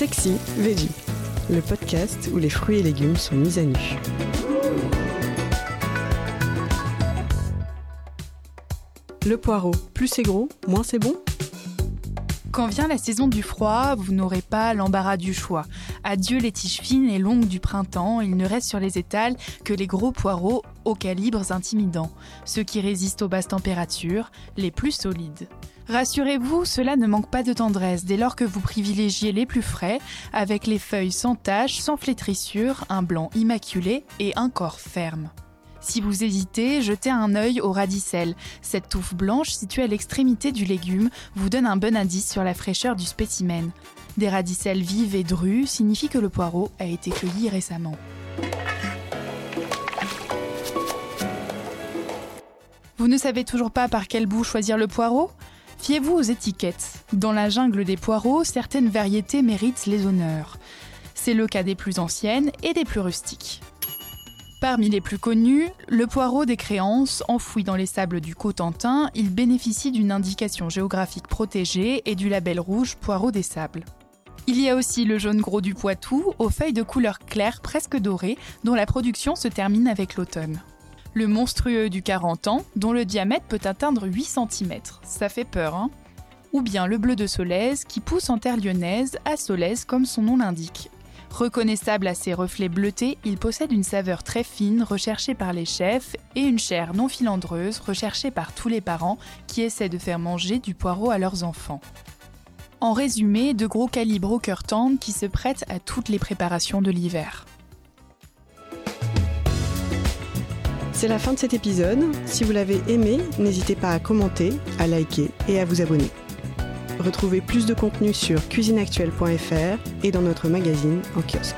Sexy Veggie, le podcast où les fruits et légumes sont mis à nu. Le poireau, plus c'est gros, moins c'est bon? Quand vient la saison du froid, vous n'aurez pas l'embarras du choix. Adieu les tiges fines et longues du printemps, il ne reste sur les étals que les gros poireaux aux calibres intimidants, ceux qui résistent aux basses températures, les plus solides. Rassurez-vous, cela ne manque pas de tendresse dès lors que vous privilégiez les plus frais, avec les feuilles sans taches, sans flétrissures, un blanc immaculé et un corps ferme. Si vous hésitez, jetez un œil au radicelle. Cette touffe blanche située à l'extrémité du légume vous donne un bon indice sur la fraîcheur du spécimen. Des radicelles vives et drues signifient que le poireau a été cueilli récemment. Vous ne savez toujours pas par quel bout choisir le poireau? Fiez-vous aux étiquettes. Dans la jungle des poireaux, certaines variétés méritent les honneurs. C'est le cas des plus anciennes et des plus rustiques. Parmi les plus connus, le poireau des créances, enfoui dans les sables du Cotentin, il bénéficie d'une indication géographique protégée et du label rouge poireau des sables. Il y a aussi le jaune gros du Poitou, aux feuilles de couleur claire presque dorée, dont la production se termine avec l'automne. Le monstrueux du 40 ans, dont le diamètre peut atteindre 8 cm. Ça fait peur, hein Ou bien le bleu de Solèze, qui pousse en terre lyonnaise, à Solèze comme son nom l'indique, Reconnaissable à ses reflets bleutés, il possède une saveur très fine recherchée par les chefs et une chair non filandreuse recherchée par tous les parents qui essaient de faire manger du poireau à leurs enfants. En résumé, de gros calibres au cœur tendre qui se prêtent à toutes les préparations de l'hiver. C'est la fin de cet épisode. Si vous l'avez aimé, n'hésitez pas à commenter, à liker et à vous abonner. Retrouvez plus de contenu sur cuisineactuelle.fr et dans notre magazine en kiosque.